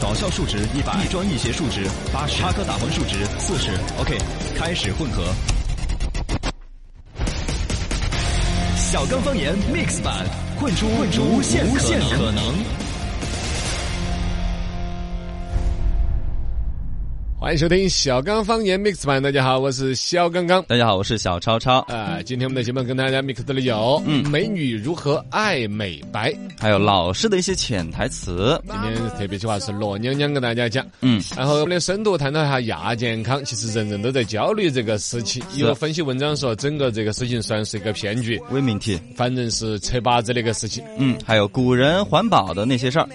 搞笑数值一百，一专一鞋数值八十，插科打诨数值四十。OK，开始混合。小刚方言 Mix 版，混出混出无限无限可能。欢迎收听小刚方言 mix 版，大家好，我是肖刚刚。大家好，我是小超超。啊、今天我们的节目跟大家 mix 的里有，嗯，美女如何爱美白。还有老师的一些潜台词。今天特别计划是罗娘娘跟大家讲，嗯，然后我们的深度探讨一下亚健康。其实人人都在焦虑这个事情。有分析文章说，整个这个事情算是一个骗局，伪命题。反正是扯把子那个事情。嗯，还有古人环保的那些事儿。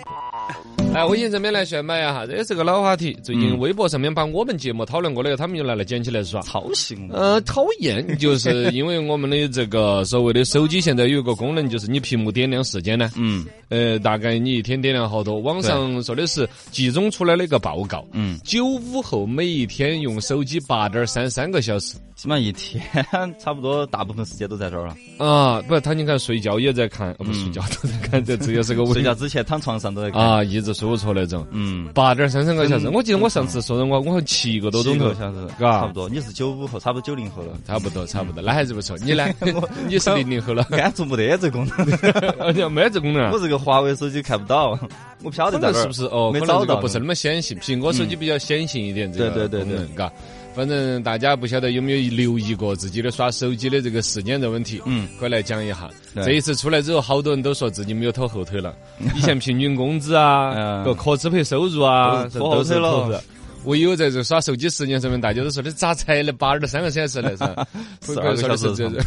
哎，微信这边来炫摆一下，这也是个老话题。最近微博上面把我们节目讨论过的，他们又拿来捡起来耍。操心了。呃，讨厌，就是 因为我们的这个所谓的手机现在有一个功能，就是你屏幕点亮时间呢。嗯，呃，大概你一天点亮好多？网上说的是集中出来的一个报告。嗯，九五后每一天用手机八点三三个小时。起码一天 差不多大部分时间都在这儿了。啊，不，他你看睡觉也在看，哦不，睡觉都在看，这这也是个问题。睡觉之前躺床上都在看。啊，一直睡不着那种。嗯，八点三三个小时，我记得我上次说的我，我好七个多钟头，小时，嘎，差不多。你是九五后，差不多九零后了。差不多，差不多，那还是不错。你呢？你是零零后了？安卓没得这功能，没这功能。我这个华为手机看不到，我不晓得在是不是哦？没找到，不是那么显性。苹果手机比较显性一点，这个对对对对，嘎。反正大家不晓得有没有留意过自己的耍手机的这个时间的问题，嗯，可以来讲一下。这一次出来之后，好多人都说自己没有拖后腿了。以前平均工资啊，个可支配收入啊，拖后腿了。唯有在这耍手机时间上面，大家都说的咋才来八点三个小时了？是吧？十二个小时，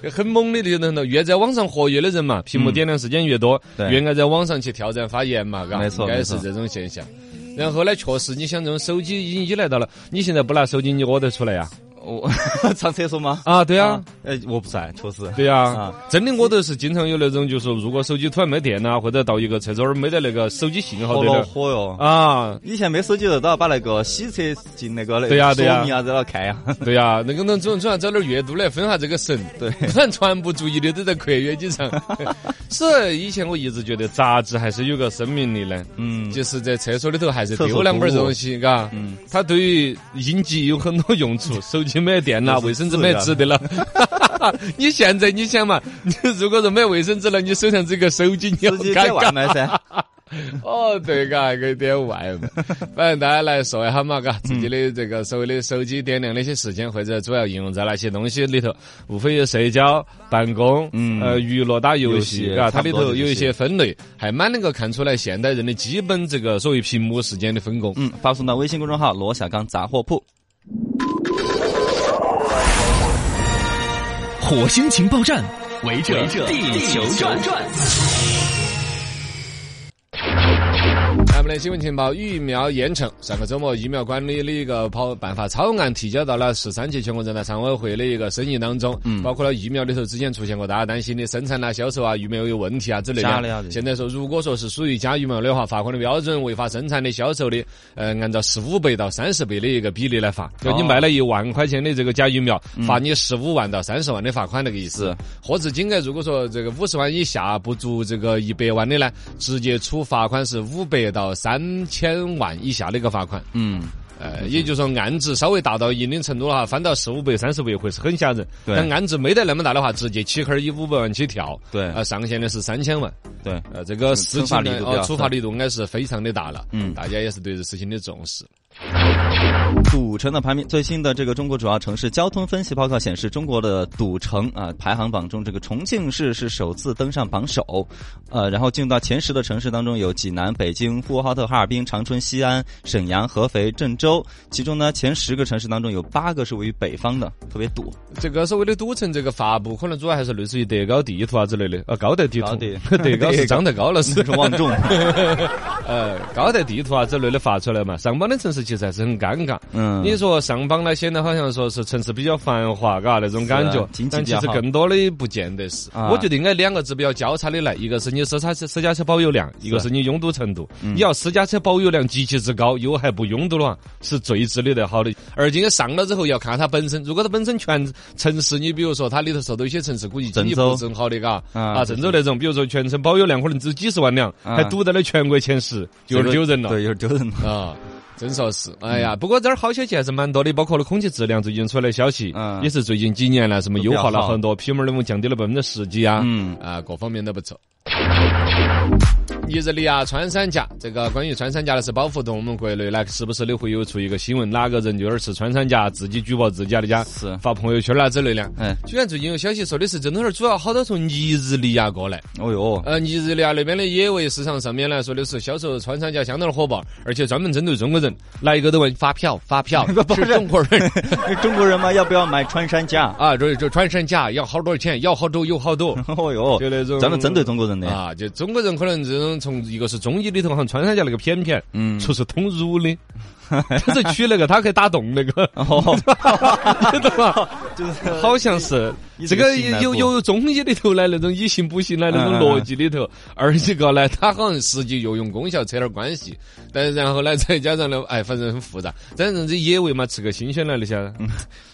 很猛的那种。越在网上活跃的人嘛，屏幕点亮时间越多，越爱在网上去挑战发言嘛，嘎，没错，应该是这种现象。然后呢，确实，你想这种手机已经依赖到了，你现在不拿手机，你屙得出来呀？我上厕所吗？啊，对啊，哎，我不算，确实。对啊，真的，我都是经常有那种，就是如果手机突然没电了，或者到一个厕所儿没得那个手机信号，的火哟。啊，以前没手机的都要把那个洗车进那个对呀对呀，啊都要看呀。对呀，那个能总总要找点阅读来分下这个神。对，不然全部注意力都在括约肌上。是以前我一直觉得杂志还是有个生命力的。嗯，就是在厕所里头还是丢两本东西，嘎。嗯，它对于应急有很多用处。手机没电了，卫生纸没纸的了。你现在你想嘛，你如果说没卫生纸了，你手上这个手机你要点外卖噻。哦，对，嘎，可以点外卖。反正大家来说一下嘛，嘎，自己的这个所谓的手机点亮那些时间，或者主要应用在哪些东西里头？无非有社交、办公、嗯，呃，娱乐、打游戏，嘎，它里头有一些分类，还蛮能够看出来现代人的基本这个所谓屏幕时间的分工。嗯，发送到微信公众号“罗小刚杂货铺”。火星情报站，围着地球转。们的新闻情报：疫苗严惩。上个周末，疫苗管理的一个跑办法草案提交到了十三届全国人大常委会的一个审议当中。嗯，包括了疫苗里头之前出现过大家担心的生产啊、销售啊、疫苗有问题啊之类的。现在说，如果说是属于假疫苗的话，罚款的标准违法生产的、销售的，呃，按照十五倍到三十倍的一个比例来罚。就你卖了一万块钱的这个假疫苗，罚你十五万到三十万的罚款那个意思。或者金额如果说这个五十万以下不足这个一百万的呢，直接处罚款是五百到。三千万以下的一个罚款，嗯，呃，也就是说案子稍微达到一定程度的话，翻到四五百、三十倍会是很吓人。但案子没得那么大的话，直接起坑以五百万起跳。对，呃，上限的是三千万。对，呃，这个事情哦，处罚力度应该是非常的大了。嗯，大家也是对这事情的重视。堵城的排名，最新的这个中国主要城市交通分析报告显示，中国的堵城啊排行榜中，这个重庆市是首次登上榜首，呃，然后进入到前十的城市当中有济南、北京、呼和浩特、哈尔滨、长春、西安、沈阳、合肥、郑州，其中呢前十个城市当中有八个是位于北方的，特别堵。这个所谓的堵城，这个发布可能主要还是类似于德高地图啊之类的，呃，高德地图，德高是张德高老师 是望重，呃，高德地图啊之类的发出来嘛，上榜的城市其实还是很尴尬。嗯，你说上榜呢，显得好像说是城市比较繁华，嘎那种感觉，但其实更多的不见得是。我觉得应该两个指标交叉的来，一个是你私家车私家车保有量，一个是你拥堵程度。你要私家车保有量极其之高，又还不拥堵的话，是最治理得好的。而且上了之后要看它本身，如果它本身全城市，你比如说它里头受到一些城市估计经济不是很好的，嘎啊郑州那种，比如说全城保有量可能只有几十万辆，还堵在了全国前十。是有点丢人了，对，有点丢人了啊。真说是，哎呀，不过这儿好消息还是蛮多的，包括了空气质量最近出来的消息，嗯，也是最近几年来什么优化了很多，PM 二点五降低了百分之十几啊，嗯，啊，各方面都不错。尼日利亚穿山甲，这个关于穿山甲的是保护动物，我们国内呢时不时的会有出一个新闻，哪个人就是吃穿山甲，自己举报自家的家，是发朋友圈啦之类的。嗯，居然最近有消息说的是，这东西主要好多从尼日利亚过来。哦哟，呃，尼日利亚那边的野味市场上面来说的是销售穿山甲相当的火爆，而且专门针对中国人，来一个都问发票 发票，是中国人，中国人嘛要不要买穿山甲 啊？这这穿山甲要好多钱，要好多有好多。哦哟，就那种专门针对中国人的啊，就中国人可能这种从一个是中医。里头好像穿山甲那个片片，嗯，说是通乳的，他是取那个，它可以打洞那个，哦，懂吗？就是。好像是。这个有有中医里头来那种以形补形的那种逻辑里头，二一个呢，它好像实际又用功效扯点关系，但然后呢再加上呢，哎，反正很复杂。但是这野味嘛，吃个新鲜的那些，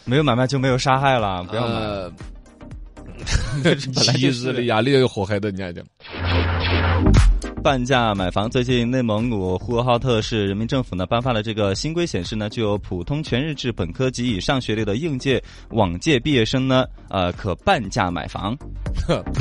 没有买卖就没有杀害了，不要买。尼日利亚里有祸害的，你讲讲。半价买房，最近内蒙古呼和浩特市人民政府呢颁发了这个新规，显示呢，具有普通全日制本科及以上学历的应届、往届毕业生呢，呃，可半价买房。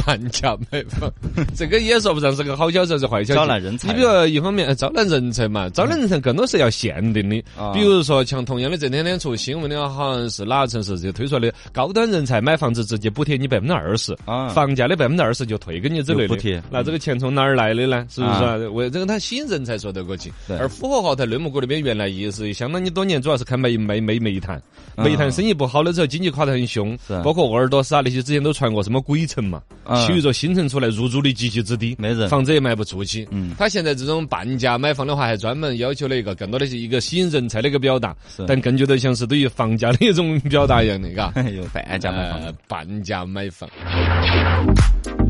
半价买房，这个也说不上是个好消息还是坏消息。招揽人才，你比如一方面招揽人才嘛，招揽人才更多是要限定的。比如说像同样的这两天出新闻的，好像是哪个城市就推出来的高端人才买房子直接补贴你百分之二十，啊房价的百分之二十就退给你之类的。补贴，那这个钱从哪儿来的呢？是不是啊？为这个他吸引人才说得过去。而呼和浩特、内蒙古那边原来也是相当于多年，主要是开煤煤煤煤炭，煤炭生意不好的时候，经济垮得很凶。包括鄂尔多斯啊那些之前都传过什么鬼城嘛，修一座新城出来，入住率极其之低，没人，房子也卖不出去。嗯，他现在这种半价买房的话，还专门要求了一个更多的是一个吸引人才的一个表达，但更觉得像是对于房价的一种表达一样的，嘎。有半价买房，半价买房。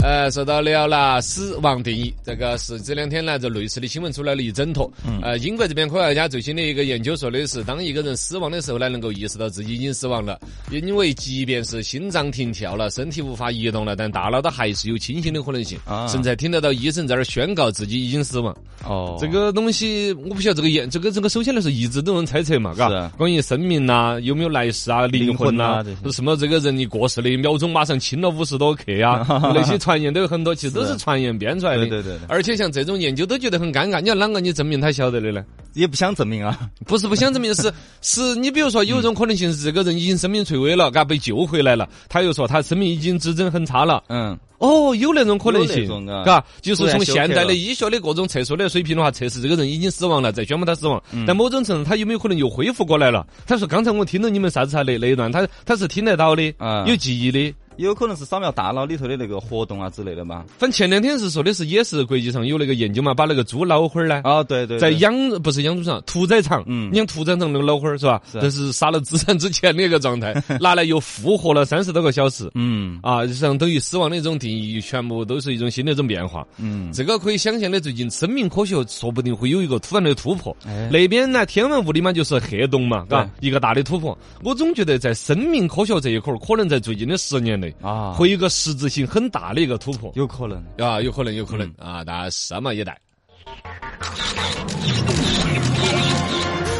呃，说到了啦，死亡定义，这个是这两天呢，这类似的新闻出来了一整坨。呃，英国这边科学家最新的一个研究说的是，当一个人死亡的时候呢，能够意识到自己已经死亡了，因为即便是心脏停跳了，身体无法移动了，但大脑都还是有清醒的可能性，甚至还听得到医生在那儿宣告自己已经死亡。哦，这个东西我不晓得这个研，这个这个首先来说一直都能猜测嘛，嘎，关于生命呐，有没有来世啊，灵魂呐，什么这个人一过世的一秒钟马上轻了五十多克啊，那些传言都有很多，其实都是传言编出来的。对对对。而且像这种研究都觉得很尴尬，你要啷个你证明他晓得的呢？也不想证明啊。不是不想证明，是 是你比如说有一种可能性是这个人已经生命垂危了，嘎被救回来了，他又说他生命已经指征很差了。嗯。哦，有那种可能性，嘎，就是从现代的医学的各种测速的水平的话，测试这个人已经死亡了，再宣布他死亡。但某种程度，他有没有可能又恢复过来了？他说：“刚才我听到你们啥子啥那那一段，他他是听得到的，有记忆的。”有可能是扫描大脑里头的那个活动啊之类的嘛。反正前两天是说的是，也是国际上有那个研究嘛，把那个猪脑花儿呢，啊对对，在养不是养猪场，屠宰场，嗯，养屠宰场那个脑花儿是吧？这是杀了资产之前的一个状态，拿来又复活了三十多个小时，嗯，啊，相当于死亡的一种定义，全部都是一种新的一种变化，嗯，这个可以想象的，最近生命科学说不定会有一个突然的突破。那边呢，天文物理嘛，就是黑洞嘛，嘎，一个大的突破。我总觉得在生命科学这一块儿，可能在最近的十年内啊，会。有个实质性很大的一个突破，有可能啊，有可能，有可能啊，大家拭目以待。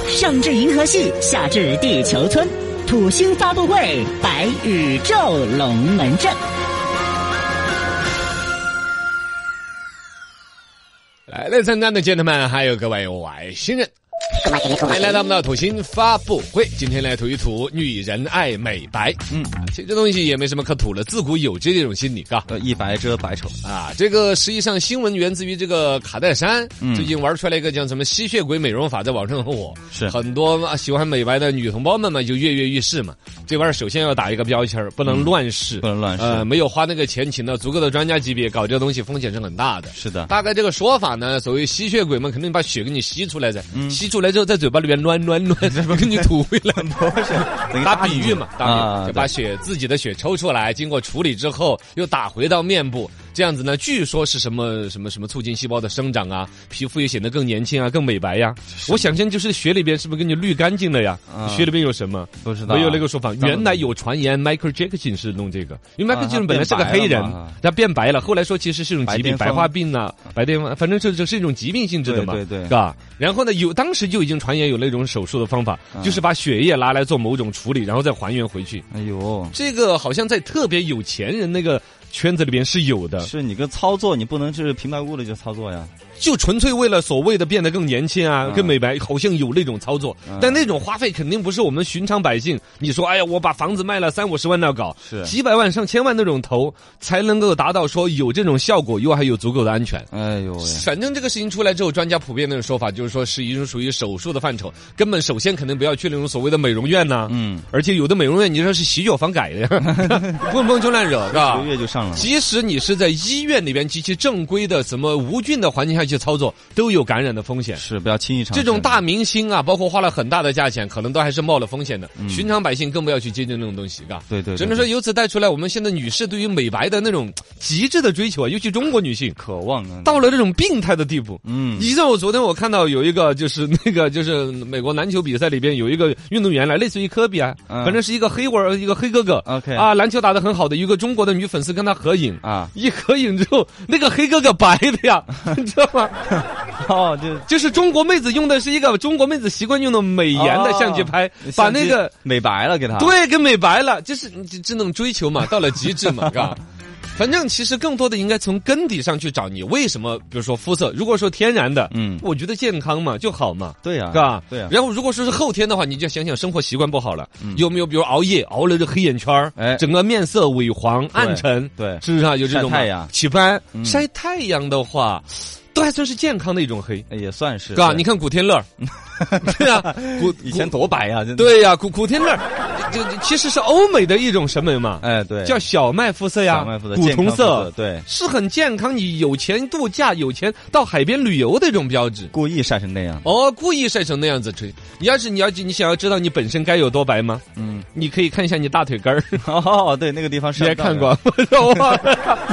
上至银河系，下至地球村，土星发布会，白宇宙龙门阵。来来参加的姐妹们，还有各位外星人。欢迎来到我们的土星发布会。今天来吐一吐女人爱美白。嗯，其实这东西也没什么可吐的，自古有之这种心理，嘎。一白遮百丑啊。这个实际上新闻源自于这个卡戴珊，最近玩出来一个叫什么吸血鬼美容法，在网上很火。是很多喜欢美白的女同胞们嘛，就跃跃欲试嘛。这玩意儿首先要打一个标签不能乱试，不能乱试。呃，没有花那个钱请到足够的专家级别搞这个东西，风险是很大的。是的。大概这个说法呢，所谓吸血鬼们肯定把血给你吸出来噻，吸出来之后在嘴巴里面暖暖暖，再给 你吐回来。打比喻嘛，打比喻，就把血自己的血抽出来，经过处理之后又打回到面部。这样子呢，据说是什么什么什么促进细胞的生长啊，皮肤也显得更年轻啊，更美白呀。我想象就是血里边是不是给你滤干净了呀？血里边有什么？不知道，没有那个说法。原来有传言，Michael Jackson 是弄这个，因为 Michael Jackson 本来是个黑人，他变白了，后来说其实是一种疾病，白化病啊，白癜风，反正这这是一种疾病性质的嘛，对对，是吧？然后呢，有当时就已经传言有那种手术的方法，就是把血液拿来做某种处理，然后再还原回去。哎呦，这个好像在特别有钱人那个。圈子里边是有的，是你个操作，你不能是平白无故的就操作呀。就纯粹为了所谓的变得更年轻啊，更美白，好像有那种操作，但那种花费肯定不是我们寻常百姓。你说，哎呀，我把房子卖了三五十万那搞，是几百万上千万那种投，才能够达到说有这种效果，又还有足够的安全。哎呦，反正这个事情出来之后，专家普遍那种说法就是说是一种属于手术的范畴，根本首先肯定不要去那种所谓的美容院呐。嗯，而且有的美容院你说是洗脚房改的，蹦蹦就乱惹，是吧？一个月就上了。即使你是在医院里边极其正规的什么无菌的环境下去操作，都。有感染的风险，是不要轻易尝试。这种大明星啊，包括花了很大的价钱，可能都还是冒了风险的。寻常百姓更不要去接近那种东西，嘎。对对。只能说由此带出来，我们现在女士对于美白的那种极致的追求啊，尤其中国女性渴望啊，到了这种病态的地步。嗯。你知道我昨天我看到有一个就是那个就是美国篮球比赛里边有一个运动员来，类似于科比啊，反正是一个黑娃儿，一个黑哥哥。OK。啊，篮球打得很好的一个中国的女粉丝跟他合影啊，一合影之后，那个黑哥哥白的呀，你知道吗？哦，就就。是中国妹子用的是一个中国妹子习惯用的美颜的相机拍，把那个美白了给他。对，给美白了，就是这这种追求嘛，到了极致嘛，嘎。反正其实更多的应该从根底上去找你为什么，比如说肤色，如果说天然的，嗯，我觉得健康嘛就好嘛，对呀，是吧，对呀。然后如果说是后天的话，你就想想生活习惯不好了，有没有比如熬夜熬了这黑眼圈儿，哎，整个面色萎黄暗沉，对，是不是啊？有这种太阳起斑，晒太阳的话。都还算是健康的一种黑，也算是。嘎，你看古天乐，对啊，古以前多白呀，对呀，古古天乐，就其实是欧美的一种审美嘛。哎，对，叫小麦肤色呀，小麦肤色，古铜色，对，是很健康。你有钱度假，有钱到海边旅游的一种标志。故意晒成那样，哦，故意晒成那样子吹。你要是你要你想要知道你本身该有多白吗？嗯，你可以看一下你大腿根儿。哦，对，那个地方是。也看过，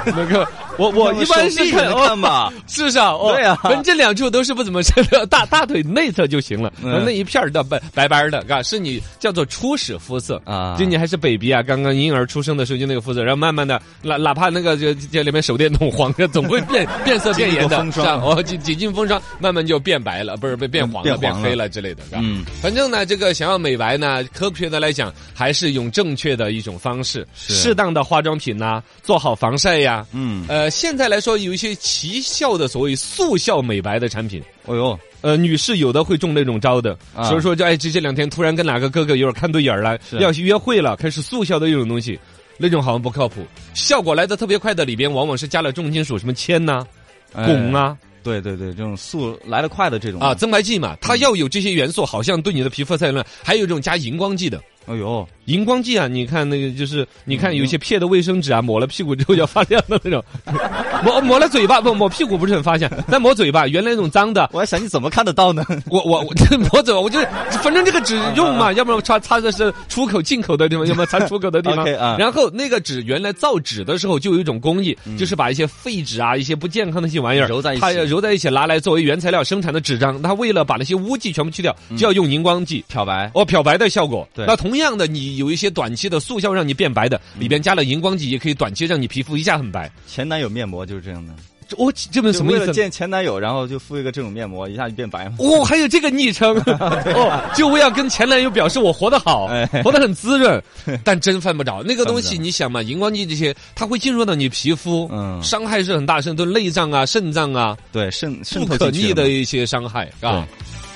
那个。我我一般是看嘛，是 不是啊？对呀，反正这两处都是不怎么深的，大大腿内侧就行了，那一片儿的白白白的，嘎，是你叫做初始肤色啊，就你还是 baby 啊，刚刚婴儿出生的时候就那个肤色，然后慢慢的，哪哪怕那个就这里面手电筒黄的，总会变 变色变颜的，风霜哦，几几经风霜，慢慢就变白了，不是被变黄了，变黑了之类的，嗯，反正呢，这个想要美白呢，科学的来讲，还是用正确的一种方式，适当的化妆品呐，做好防晒呀，嗯，呃，现在来说。有一些奇效的所谓速效美白的产品，哦呦，呃，女士有的会中那种招的，所以说就哎，这这两天突然跟哪个哥哥有点看对眼了，要去约会了，开始速效的一种东西，那种好像不靠谱，效果来的特别快的里边往往是加了重金属，什么铅呐、汞啊，对对对，这种速来的快的这种。啊，增白剂嘛，它要有这些元素，好像对你的皮肤才能，还有一种加荧光剂的。哎呦，荧光剂啊！你看那个，就是你看有些撇的卫生纸啊，抹了屁股之后要发亮的那种，抹抹了嘴巴不抹屁股不是很发现，但抹嘴巴原来那种脏的，我还想你怎么看得到呢？我我 我抹嘴巴，我就反正这个纸用嘛，要不然擦擦的是出口进口的地方，要么擦出口的地方。然后那个纸原来造纸的时候就有一种工艺，就是把一些废纸啊、一些不健康的一些玩意儿揉在一起，揉在一起拿来作为原材料生产的纸张。它为了把那些污迹全部去掉，就要用荧光剂漂白哦，漂白的效果。对，那同样的你有一。些短期的速效让你变白的，里边加了荧光剂，也可以短期让你皮肤一下很白。前男友面膜就是这样的。我这本什么意思？见前男友，然后就敷一个这种面膜，一下就变白了。哦，还有这个昵称 哦，就为了跟前男友表示我活得好，活得很滋润。但真犯不着那个东西，你想嘛，荧光剂这些，它会进入到你皮肤，嗯，伤害是很大，甚至内脏啊、肾脏啊，对肾不可逆的一些伤害，啊。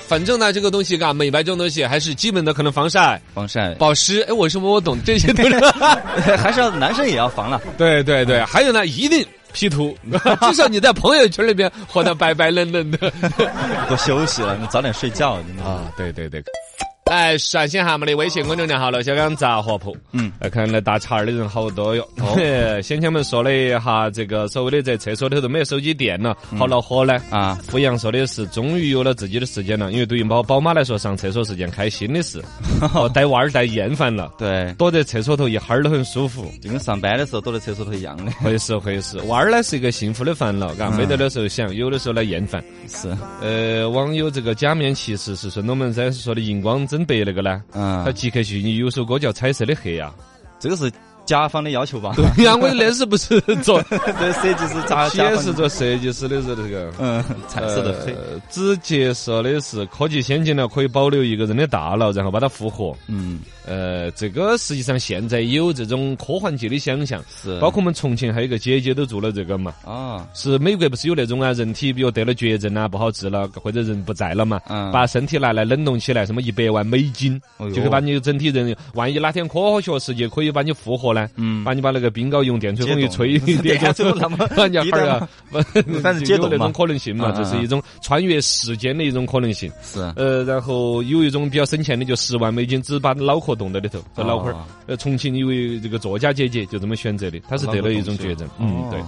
反正呢，这个东西嘎，美白这种东西还是基本的，可能防晒、防晒、保湿。哎，我什么我懂这些东西？还是要男生也要防了。对对对，还有呢，一定 P 图，至少你在朋友圈里边活得白白嫩嫩的。多休息了，你早点睡觉。啊，对对对。哎，刷新下我们的微信公众号“了小刚杂货铺”。嗯，来看来打岔的人好多哟。哦，先前我们说了一下这个所谓的在厕所里头没有手机电了，好恼火呢。啊，富阳说的是终于有了自己的时间了，因为对于宝宝妈来说，上厕所是件开心的事。带娃儿带厌烦了，对，躲在厕所头一哈儿都很舒服，就跟上班的时候躲在厕所头一样的。会是会是，娃儿呢是一个幸福的烦恼，嘎，没得的时候想，有的时候来厌烦。是，呃，网友这个假面骑士是顺龙门山说的荧光真白那个呢？嗯，他极客秀有首歌叫《彩色的黑》呀，这个是。甲方的要求吧？对呀，我那是不是做 这设计师咋也是做设计师的是这个？嗯，彩色的黑。只接受的是科技先进了，可以保留一个人的大脑，然后把它复活。嗯。呃，这个实际上现在有这种科幻界的想象，是包括我们重庆还有一个姐姐都做了这个嘛。啊，是美国不是有那种啊，人体比如得了绝症啊，不好治了，或者人不在了嘛，把身体拿来冷冻起来，什么一百万美金，就可以把你整体人，万一哪天科学世界可以把你复活呢？嗯，把你把那个冰糕用电吹风一吹，电吹风那么把人家哈儿啊，反正解冻那种可能性嘛，这是一种穿越时间的一种可能性。是，呃，然后有一种比较省钱的，就十万美金只把脑壳冻在里头，这脑壳儿。呃，重庆一位这个作家姐姐就这么选择的，她是得了一种绝症。嗯，对。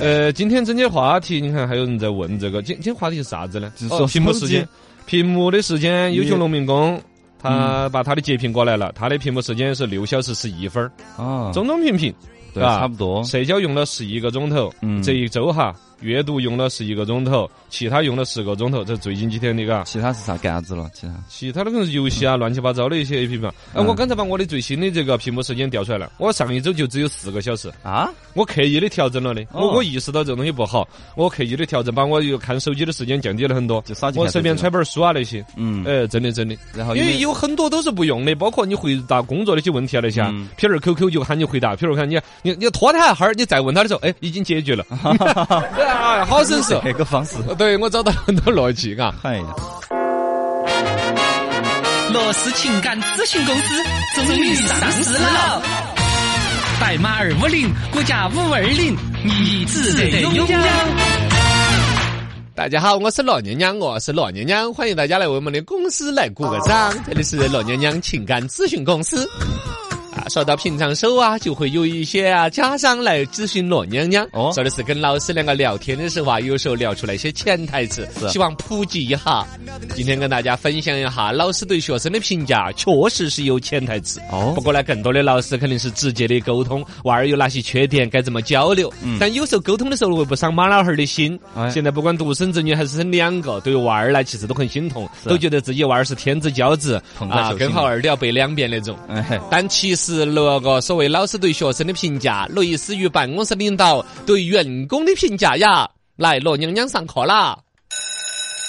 呃，今天整些话题，你看还有人在问这个，今今天话题是啥子呢？哦，屏幕时间，屏幕的时间，优秀农民工。他把他的截屏过来了，他的屏幕时间是六小时十一分儿啊，中中平平，对吧？差不多。社交用了十一个钟头，嗯，这一周哈。阅读用了十一个钟头，其他用了十个钟头，这最近几天的嘎。其他是啥干啥子了？其他其他的可能是游戏啊，乱七八糟的一些 A P P 嘛。哎，我刚才把我的最新的这个屏幕时间调出来了，我上一周就只有四个小时啊。我刻意的调整了的，我我意识到这东西不好，我刻意的调整，把我又看手机的时间降低了很多。我随便揣本书啊那些，嗯，哎，真的真的。然后因为有很多都是不用的，包括你回答工作那些问题啊那些，譬如 Q Q 就喊你回答，譬如看你你你拖他一哈儿，你再问他的时候，哎，已经解决了。对啊，好省。这个方式，对我找到很多逻辑，嘎。哎呀，乐视情感咨询公司终于上市了，代码二五零，股价五二零，你值得拥有。大家好，我是罗娘娘，我是罗娘娘，欢迎大家来为我们的公司来鼓个掌。这里是罗娘娘情感咨询公司。说到平常手啊，就会有一些啊家长来咨询罗娘娘，哦说的是跟老师两个聊天的时候啊，有时候聊出来一些潜台词，希望普及一下。今天跟大家分享一下，老师对学生的评价确实是有潜台词。哦，不过呢，更多的老师肯定是直接的沟通，娃儿有哪些缺点该怎么交流。但有时候沟通的时候会不伤妈老汉儿的心。现在不管独生子女还是生两个，对娃儿呢其实都很心痛，都觉得自己娃儿是天之骄子啊，根号二都要背两遍那种。但其实。是那个所谓老师对学生的评价，类似于办公室领导对员工的评价呀。来，罗娘娘上课啦！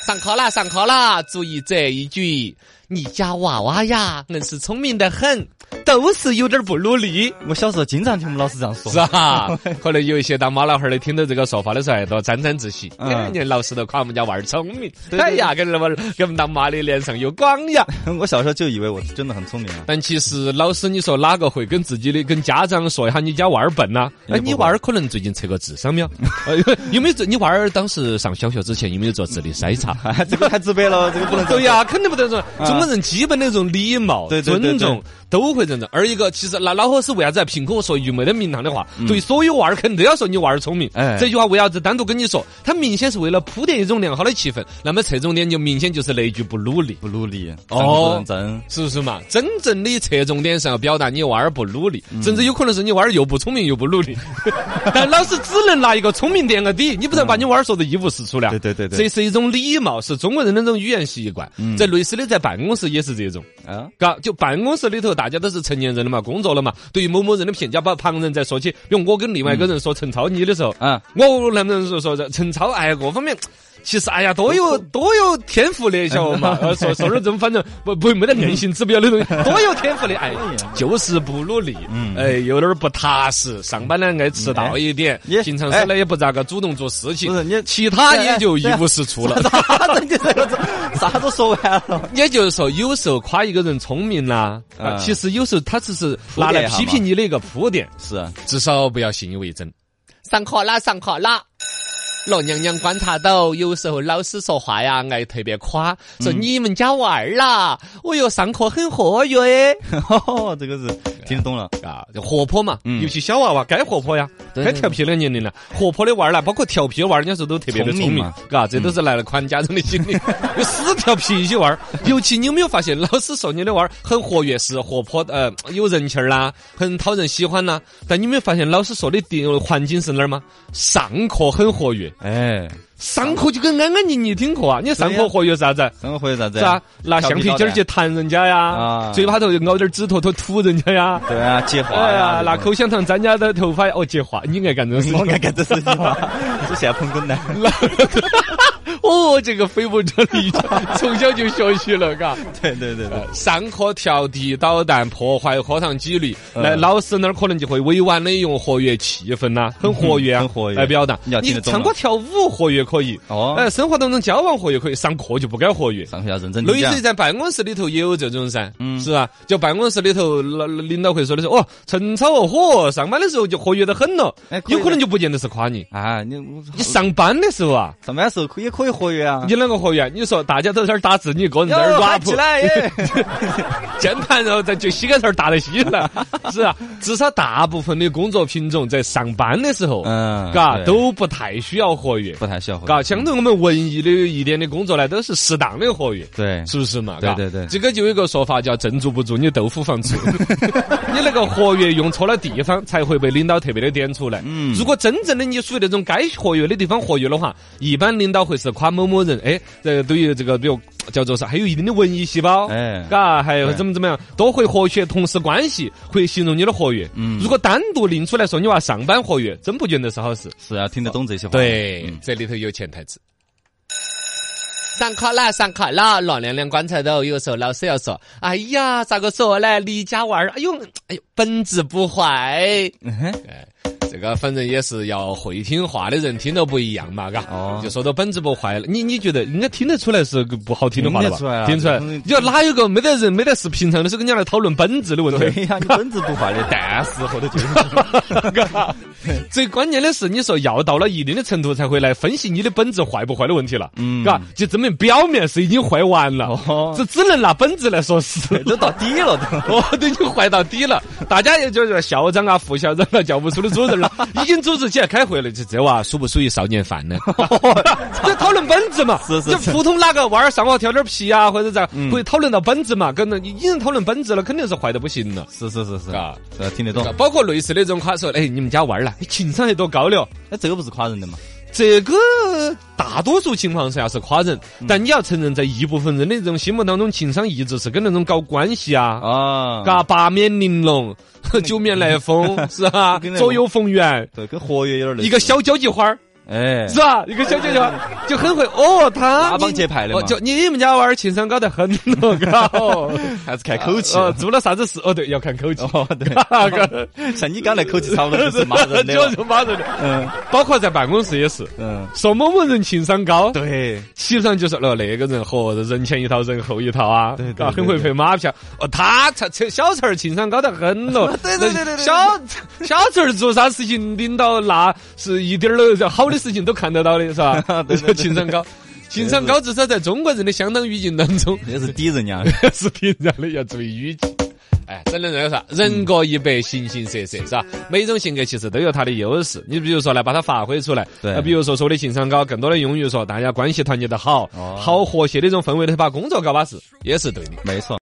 上课啦！上课啦！注意这一句。你家娃娃呀，硬是聪明得很，都是有点不努力。我小时候经常听我们老师这样说，是啊，可能有一些当妈老汉儿的听到这个说法的时候，都沾沾自喜。哎，你老师都夸我们家娃儿聪明，哎呀，给我们给我们当妈的脸上有光呀。我小时候就以为我是真的很聪明啊。但其实老师，你说哪个会跟自己的跟家长说一下你家娃儿笨呐？哎，你娃儿可能最近测过智商没有？有没有做？你娃儿当时上小学之前有没有做智力筛查？这个太直白了，这个不能。对呀，肯定不能说。中国人基本的这种礼貌、尊重都会这样子。二一个，其实那老伙是为啥子要凭空说一句没得名堂的话？对所有娃儿肯定都要说你娃儿聪明。哎这句话为啥子单独跟你说？他明显是为了铺垫一种良好的气氛。那么侧重点就明显就是那句不努力，不努力哦，真是不是嘛？真正的侧重点是要表达你娃儿不努力，甚至有可能是你娃儿又不聪明又不努力。但 老师只能拿一个聪明垫个底，你不能把你娃儿说的一无是处了。对对对，这是一种礼貌，是中国人的那种语言习惯。在类似的在办公室也是这种。啊，嘎，就办公室里头，大家都是成年人了嘛，工作了嘛。对于某某人的评价，把旁人在说起，比如我跟另外一个人说陈超你的时候，啊，我能不能说说陈超？哎，各方面。其实，哎呀，多有多有天赋的，晓得嘛？说说点这种，反正不不没得硬性指标的东西，多 有天赋的，哎，就是不努力，嗯，哎，有点不踏实，上班呢爱迟到一点，平常时呢也不咋个主动做事情，不是你，其他也就一无是处了。啥子？你这个啥都说完了。也就是说，有时候夸一个人聪明啦，啊，其实有时候他只是拿来批评你的一个铺垫，是，至少不要信以为真。上课啦，上课啦。罗娘娘观察到，有时候老师说话呀，爱特别夸，说你们家娃儿啦，我哟，上课很活跃，这个是听得懂了。啊，就活泼嘛，尤其小娃娃该活泼呀，该调皮的年龄了，活泼的娃儿啦，包括调皮的娃儿，人家说都特别的聪明，嘎，这都是来了宽家长的心理，有死调皮一些娃儿，尤其你有没有发现，老师说你的娃儿很活跃，是活泼，呃，有人气儿啦，很讨人喜欢啦，但你有没有发现，老师说的定环境是哪儿吗？上课很活跃。哎，上课就跟安安静静听课啊！你上课活跃啥子？上课活跃啥子？是啊，拿橡皮筋去弹人家呀，啊，嘴巴头咬点纸坨坨吐人家呀，对啊，接话呀，拿口香糖粘人家的头发哦，接话，你爱干这种事情？我爱干这事情吗？是现在捧哏呢。哦，这个非物质力 从小就学习了，嘎。对对对对，上课调皮捣蛋，破坏课堂纪律，那老师那儿可能就会委婉的用活跃气氛呐，很活跃啊，很活跃来表达。你唱歌跳舞活跃可以，哦，哎，生活当中交往活跃可以，上课就不该活跃，上课要认真。类似于在办公室里头也有这种噻，嗯，是吧？就办公室里头，老领导会说的是，哦，陈超哦，嚯，上班的时候就活跃的很了，有可能就不见得是夸你。啊，你你上班的时候啊，上班的时候可也可以活跃啊，你啷个活跃？你说大家都在那儿打字，你一个人在那儿打起来，键盘然后在就膝盖头打得稀了，是啊，至少大部分的工作品种在上班的时候，嗯，嘎都不太需要活跃，不太需要，嘎，相对我们文艺的一点的工作呢，都是适当的活跃，对，是不是嘛？对对对，这个就有一个说法叫“正住不住，你豆腐房住”，你那个活跃用错了地方，才会被领导特别的点出来。嗯，如果真正的你属于那种该活跃的地方活跃的话，一般领导会是夸某某人，哎，这对于这个比如叫做是还有一定的文艺细胞，哎，嘎，还有怎么怎么样，多会和谐同事关系，会形容你的活跃。嗯，如果单独拎出来说你娃上班活跃，真不觉得是好事。是啊，听得懂这些话。对，这里头有潜台词。上课啦，上课啦。罗亮亮观察到，有时候老师要说：“哎呀，咋个说呢？离家娃儿，哎呦，哎呦，本质不坏。”哎。这个反正也是要会听话的人听到不一样嘛，嘎，就说到本质不坏了。你你觉得应该听得出来是个不好听的话了吧？听出来。你说哪有个没得人没得事，平常的时候跟人家来讨论本质的问题？对呀，你本质不坏的，但是后头就是。最关键的是，你说要到了一定的程度才会来分析你的本质坏不坏的问题了。嗯，嘎，就证明表面是已经坏完了，这只能拿本质来说事，都到底了都。哦，都已经坏到底了。大家也就是校长啊、副校长啊、教务处的主任。已经组织起来开会了，这这娃属不属于少年犯呢？这讨论本质嘛，是是，就普通哪个娃儿上网调点皮啊，或者咋，会讨论到本质嘛？跟能已经讨论本质了，肯定是坏的不行了。是是是是，啊，听得懂。包括类似的这种夸说，哎，你们家娃儿啦，情商还多高了？哎，这个不是夸人的嘛？这个大多数情况下是夸人，但你要承认，在一部分人的这种心目当中，情商一直是跟那种搞关系啊，啊，嘎八面玲珑。九面来风 是吧？左右逢源，对，跟活跃有点类似。一个小交际花儿。哎，是吧？一个小姐姐就很会哦，他拉帮结派的嘛。就你们家娃儿情商高得很了，高，还是看口气。做了啥子事？哦，对，要看口气。哦，对。像你刚才口气差不多就是骂人 的。就骂人的。嗯，包括在办公室也是。嗯，说某某人情商高，对，实上就是了那个人和人前一套，人后一套啊。对对。很会拍马屁。哦，他才小陈儿情商高得很 了。对对对对。小小陈儿做啥事情，领导那是一点儿都好的。事情都看得到的是吧？对，情商高，情商高，至少在中国人的相当语境当中，那是抵人家，是抵人家的，要注意语气。哎，只能这样说，人各一百，形形色色，是吧？每种性格其实都有它的优势。你比如说来把它发挥出来，对。比如说说的情商高，更多的用于说大家关系团结的好，好和谐的一种氛围的，把工作搞巴适，也是对的。没错。